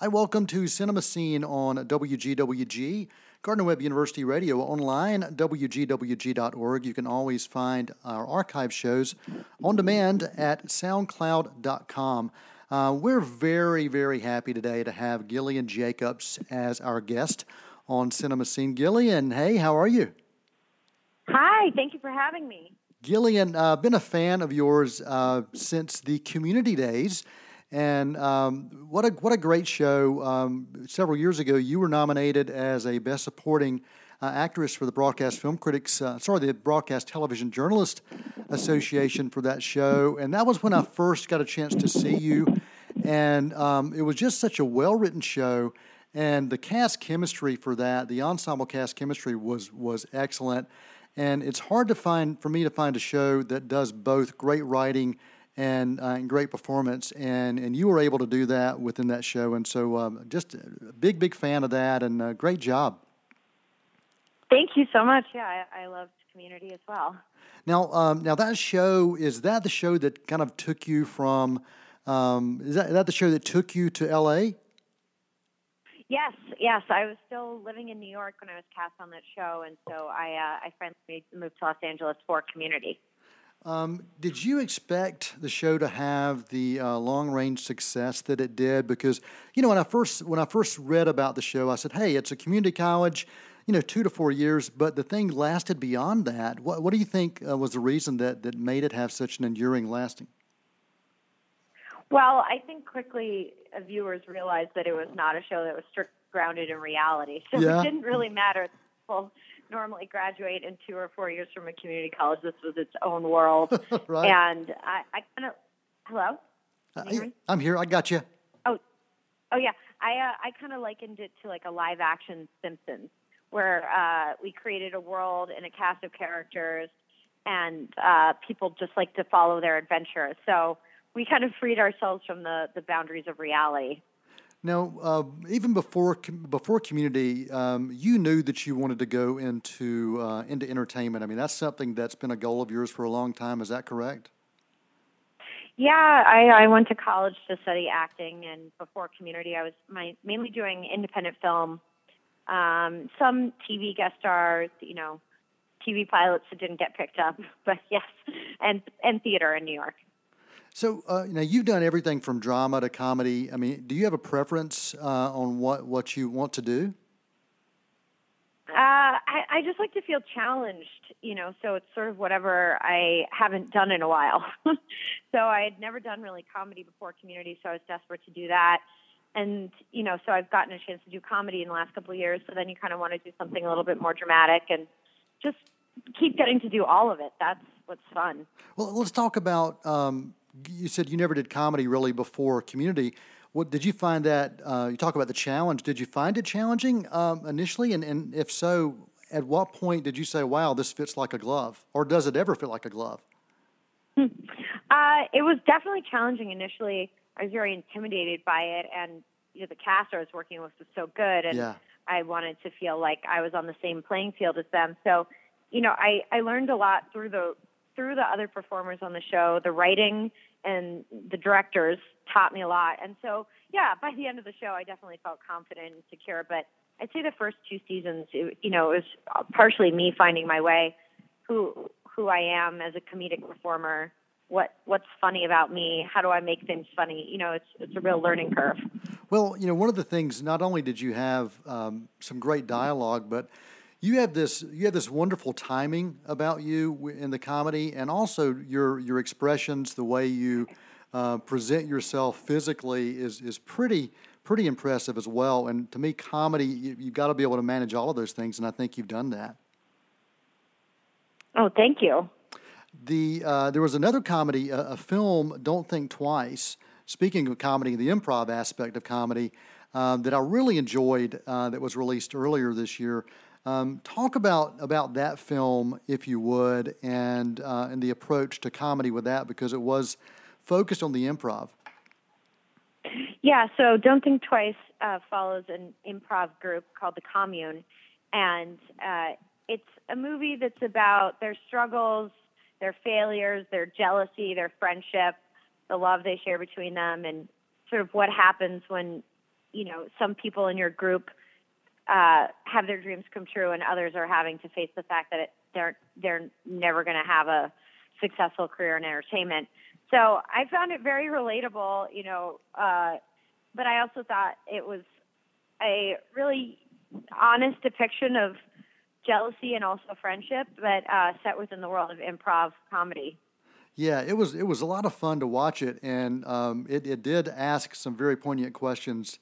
Hi, welcome to Cinema Scene on WGWG, Gardner Webb University Radio, online, WGWG.org. You can always find our archive shows on demand at SoundCloud.com. Uh, we're very, very happy today to have Gillian Jacobs as our guest on Cinema Scene. Gillian, hey, how are you? Hi, thank you for having me. Gillian, uh, been a fan of yours uh, since the community days. And um, what a what a great show! Um, several years ago, you were nominated as a Best Supporting uh, Actress for the Broadcast Film Critics, uh, sorry, the Broadcast Television Journalist Association for that show. And that was when I first got a chance to see you. And um, it was just such a well written show, and the cast chemistry for that, the ensemble cast chemistry was was excellent. And it's hard to find for me to find a show that does both great writing and, uh, and great performance. And, and you were able to do that within that show. And so, um, just a big, big fan of that and uh, great job. Thank you so much. Yeah, I, I loved Community as well. Now, um, now that show is that the show that kind of took you from? Um, is, that, is that the show that took you to L.A.? Yes, yes. I was still living in New York when I was cast on that show, and so I uh, I finally moved to Los Angeles for Community. Um, did you expect the show to have the uh, long range success that it did? Because you know when I first when I first read about the show, I said, "Hey, it's a community college." You know, two to four years, but the thing lasted beyond that. What, what do you think uh, was the reason that, that made it have such an enduring lasting? Well, I think quickly uh, viewers realized that it was not a show that was strict grounded in reality. So yeah. it didn't really matter. People normally graduate in two or four years from a community college. This was its own world. right. And I, I kind of, hello? Uh, I'm here. I got you. Oh, oh yeah. I, uh, I kind of likened it to like a live action Simpsons where uh, we created a world and a cast of characters and uh, people just like to follow their adventure. So we kind of freed ourselves from the, the boundaries of reality. Now, uh, even before before community, um, you knew that you wanted to go into uh, into entertainment. I mean, that's something that's been a goal of yours for a long time. Is that correct? Yeah, I, I went to college to study acting, and before community, I was my, mainly doing independent film, um, some TV guest stars, you know, TV pilots that didn't get picked up, but yes, and and theater in New York. So, uh, you know, you've done everything from drama to comedy. I mean, do you have a preference uh, on what, what you want to do? Uh, I, I just like to feel challenged, you know, so it's sort of whatever I haven't done in a while. so I had never done really comedy before community, so I was desperate to do that. And, you know, so I've gotten a chance to do comedy in the last couple of years, so then you kind of want to do something a little bit more dramatic and just keep getting to do all of it. That's what's fun. Well, let's talk about um, you said you never did comedy really before community. What did you find that uh, you talk about the challenge? Did you find it challenging um, initially, and, and if so, at what point did you say, "Wow, this fits like a glove," or does it ever fit like a glove? Uh, it was definitely challenging initially. I was very intimidated by it, and you know, the cast I was working with was so good, and yeah. I wanted to feel like I was on the same playing field as them. So, you know, I I learned a lot through the through the other performers on the show. The writing and the directors taught me a lot. And so, yeah, by the end of the show, I definitely felt confident and secure. But I'd say the first two seasons, it, you know, it was partially me finding my way, who who I am as a comedic performer, what what's funny about me, how do I make things funny. You know, it's it's a real learning curve. Well, you know, one of the things, not only did you have um, some great dialogue, but you have this you have this wonderful timing about you in the comedy, and also your your expressions, the way you uh, present yourself physically is is pretty pretty impressive as well. And to me, comedy you, have got to be able to manage all of those things, and I think you've done that. Oh, thank you. The uh, there was another comedy, a, a, film, Don't Think Twice. Speaking of comedy, the improv aspect of comedy. Uh, that I really enjoyed uh, that was released earlier this year. Um, talk about about that film, if you would, and uh, and the approach to comedy with that, because it was focused on the improv. Yeah, so Don't Think Twice uh, follows an improv group called the Commune, and uh, it's a movie that's about their struggles, their failures, their jealousy, their friendship, the love they share between them, and sort of what happens when you know, some people in your group uh, have their dreams come true, and others are having to face the fact that it, they're they're never going to have a successful career in entertainment. So I found it very relatable, you know. Uh, but I also thought it was a really honest depiction of jealousy and also friendship, but uh, set within the world of improv comedy. Yeah, it was it was a lot of fun to watch it, and um, it it did ask some very poignant questions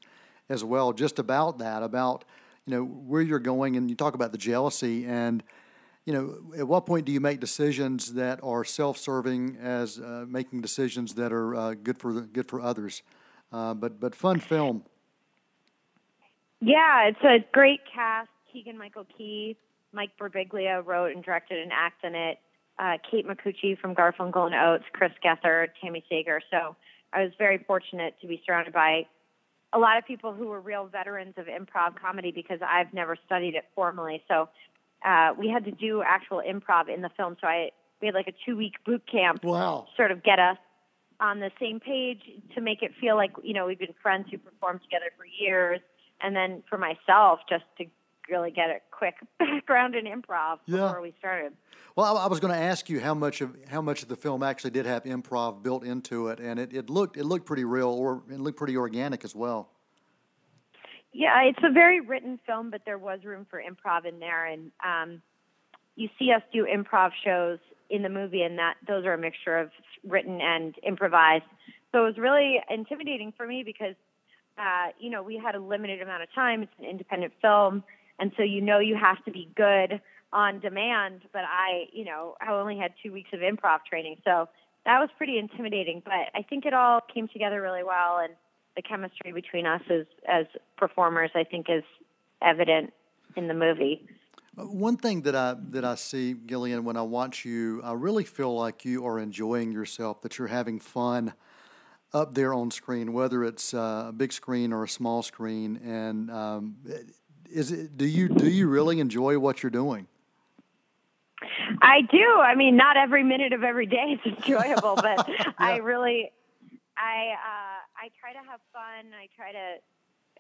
as well, just about that, about you know where you're going, and you talk about the jealousy, and you know at what point do you make decisions that are self-serving as uh, making decisions that are uh, good for good for others, uh, but but fun film. Yeah, it's a great cast. Keegan Michael Key, Mike Birbiglia wrote and directed and acted in it uh, Kate Micucci from Garfunkel and Oates, Chris Gethard, Tami Sagher So I was very fortunate to be surrounded by a lot of people who were real veterans of improv comedy because I've never studied it formally. So uh, we had to do actual improv in the film. So I we had like a two week boot camp. Wow. Sort of get us on the same page to make it feel like you know we've been friends who performed together for years, and then for myself just to really get a quick background in improv yeah. before we started. Well, I, I was going to ask you how much of how much of the film actually did have improv built into it, and it, it looked it looked pretty real, or it looked pretty organic as well. Yeah, it's a very written film, but there was room for improv in there, and um, you see us do improv shows in the movie, and that those are a mixture of written and improvised. So it was really intimidating for me because, uh, you know, we had a limited amount of time. It's an independent film and so you know you have to be good on demand. But I, you know, I only had two weeks of improv training, so that was pretty intimidating. But I think it all came together really well, and the chemistry between us as as performers, I think, is evident in the movie. One thing that I that I see, Gillian, when I watch you, I really feel like you are enjoying yourself, that you're having fun up there on screen, whether it's uh, a big screen or a small screen, and um, is it, do you do you really enjoy what you're doing? I do. I mean, not every minute of every day is enjoyable, but yeah. I really, I uh, I try to have fun. I try to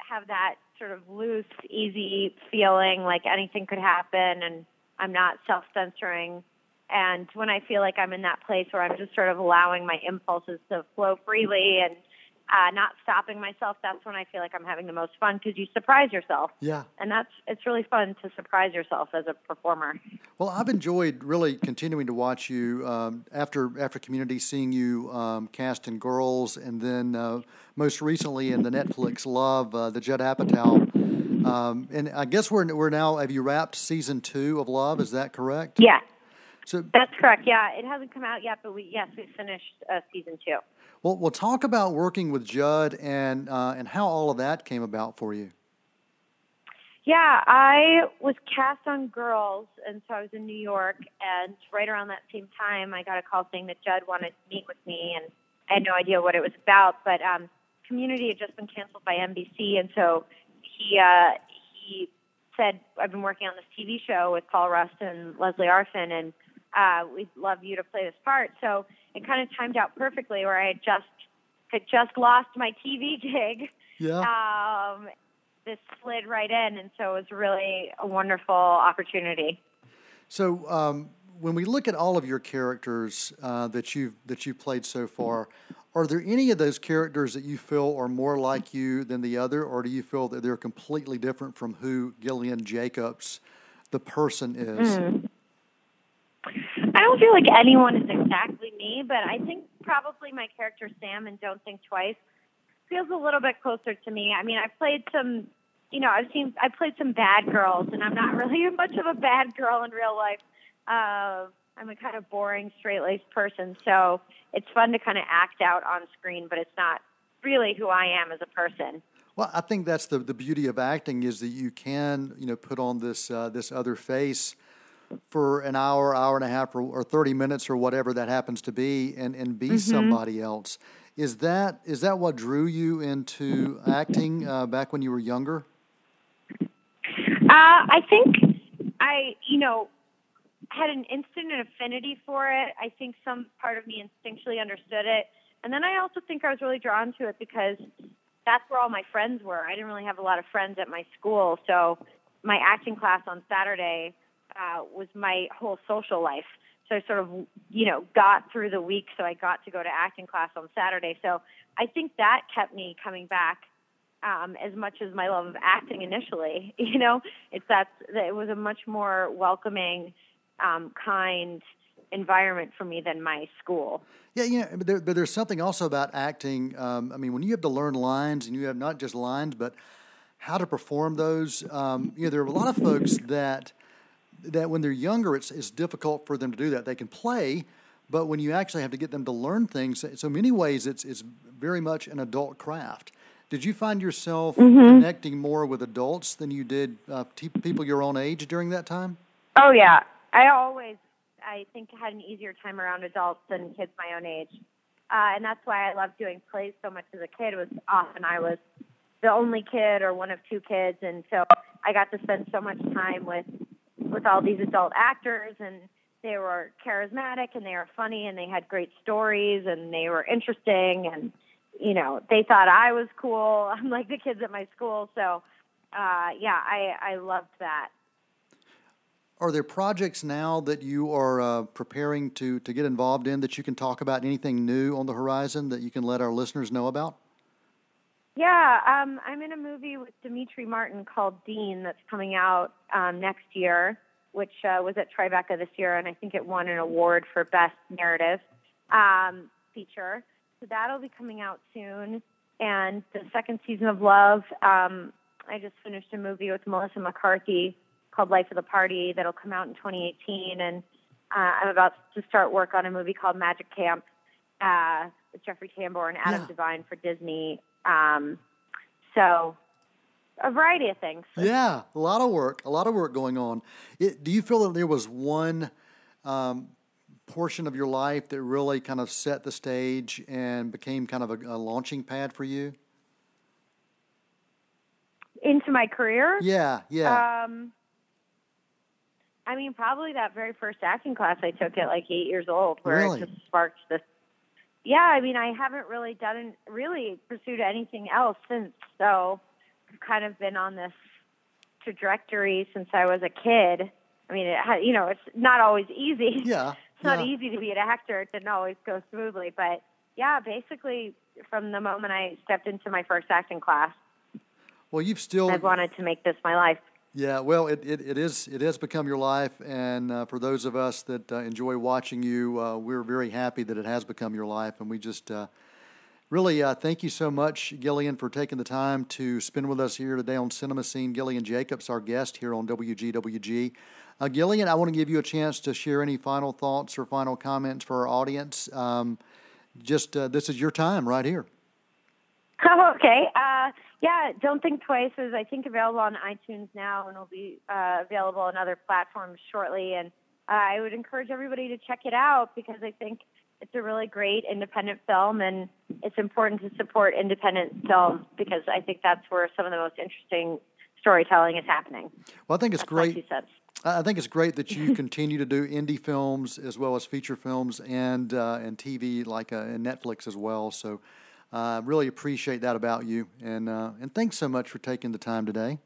have that sort of loose, easy feeling, like anything could happen, and I'm not self censoring. And when I feel like I'm in that place where I'm just sort of allowing my impulses to flow freely and uh, not stopping myself, that's when I feel like I'm having the most fun because you surprise yourself. Yeah. And that's it's really fun to surprise yourself as a performer. Well, I've enjoyed really continuing to watch you um, after after Community, seeing you um, cast in Girls, and then uh, most recently in the Netflix Love, uh, the Judd Apatow. Um, and I guess we're we're now. Have you wrapped season two of Love? Is that correct? Yeah. So that's correct. Yeah, it hasn't come out yet, but we yes we finished uh, season two. Well, we'll talk about working with Judd and uh, and how all of that came about for you. Yeah, I was cast on Girls, and so I was in New York, and right around that same time, I got a call saying that Judd wanted to meet with me, and I had no idea what it was about. But um, Community had just been canceled by NBC, and so he uh, he said, "I've been working on this TV show with Paul Rust and Lesley Arfin, and uh, we'd love you to play this part." So it kind of timed out perfectly where I had just had just lost my TV gig. Yeah. Um, this slid right in, and so it was really a wonderful opportunity. So, um, when we look at all of your characters uh, that you've that you've played so far, are there any of those characters that you feel are more like you than the other, or do you feel that they're completely different from who Gillian Jacobs, the person, is? Mm. I don't feel like anyone is exactly me, but I think probably my character Sam and Don't Think Twice feels a little bit closer to me. I mean, I've played some, you know, I've seen, I played some bad girls, and I'm not really much of a bad girl in real life. Uh, I'm a kind of boring, straight laced person, so it's fun to kind of act out on screen, but it's not really who I am as a person. Well, I think that's the, the beauty of acting is that you can, you know, put on this uh, this other face for an hour, hour and a half, or, or 30 minutes, or whatever that happens to be, and, and be mm-hmm. somebody else. Is that is that what drew you into acting uh, back when you were younger? Uh, I think I, you know, had an instant affinity for it. I think some part of me instinctually understood it, and then I also think I was really drawn to it because that's where all my friends were. I didn't really have a lot of friends at my school, so my acting class on Saturday uh, was my whole social life. So I sort of, you know, got through the week, so I got to go to acting class on Saturday. So I think that kept me coming back um, as much as my love of acting initially. You know, it's that it was a much more welcoming, um, kind environment for me than my school. Yeah, you know, but, there, but there's something also about acting. Um, I mean, when you have to learn lines and you have not just lines, but how to perform those. Um, you know, there are a lot of folks that that when they're younger, it's it's difficult for them to do that. They can play, but when you actually have to get them to learn things, so in many ways, it's it's very much an adult craft. Did you find yourself mm-hmm. connecting more with adults than you did uh, t- people your own age during that time? Oh yeah, I always I think had an easier time around adults than kids my own age, uh, and that's why I loved doing plays so much as a kid. It was often I was the only kid or one of two kids, and so I got to spend so much time with with all these adult actors and they were charismatic and they were funny and they had great stories and they were interesting and you know they thought I was cool. I'm like the kids at my school, so uh, yeah, I I loved that. Are there projects now that you are uh, preparing to to get involved in that you can talk about? Anything new on the horizon that you can let our listeners know about? Yeah, um, I'm in a movie with Demetri Martin called Dean that's coming out um, next year, which uh, was at Tribeca this year, and I think it won an award for Best Narrative um, Feature. So that'll be coming out soon. And the second season of Love, um, I just finished a movie with Melissa McCarthy called Life of the Party that'll come out in 2018. And uh, I'm about to start work on a movie called Magic Camp uh, with Jeffrey Tambor and Adam yeah. Devine for Disney. Um, so a variety of things. Yeah, a lot of work, a lot of work going on. It, do you feel that there was one um, portion of your life that really kind of set the stage and became kind of a, a launching pad for you? Into my career? Yeah, yeah. Um, I mean, probably that very first acting class I took at like eight years old, where really? it just sparked this. Yeah, I mean, I haven't really done really pursued anything else since. So, I've kind of been on this trajectory since I was a kid. I mean, it, you know, it's not always easy. Yeah, it's not yeah. easy to be an actor. It didn't always go smoothly, but yeah, basically from the moment I stepped into my first acting class. Well, you've still. I've wanted to make this my life. Yeah, well, it, it, it is it has become your life, and uh, for those of us that uh, enjoy watching you, uh, we're very happy that it has become your life, and we just uh, really uh, thank you so much, Gillian, for taking the time to spend with us here today on Cinema Scene. Gillian Jacobs, our guest here on WGWG. Uh, Gillian, I want to give you a chance to share any final thoughts or final comments for our audience. Um, just this is your time right here. Oh, okay. Uh, yeah, Don't Think Twice is, I think, available on iTunes now and will be uh, available on other platforms shortly. And uh, I would encourage everybody to check it out because I think it's a really great independent film and it's important to support independent films because I think that's where some of the most interesting storytelling is happening. Well, I think it's that's great. I think it's great that you continue to do indie films as well as feature films and uh, and TV like uh, and Netflix as well. So I uh, really appreciate that about you, and uh, and thanks so much for taking the time today.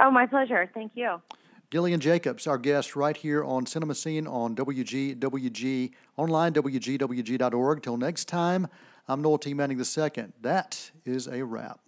Oh, my pleasure. Thank you. Gillian Jacobs, our guest right here on Cinema Scene on WGWG, online, WGWG.org. Till next time, I'm Noel T. Manning II. That is a wrap.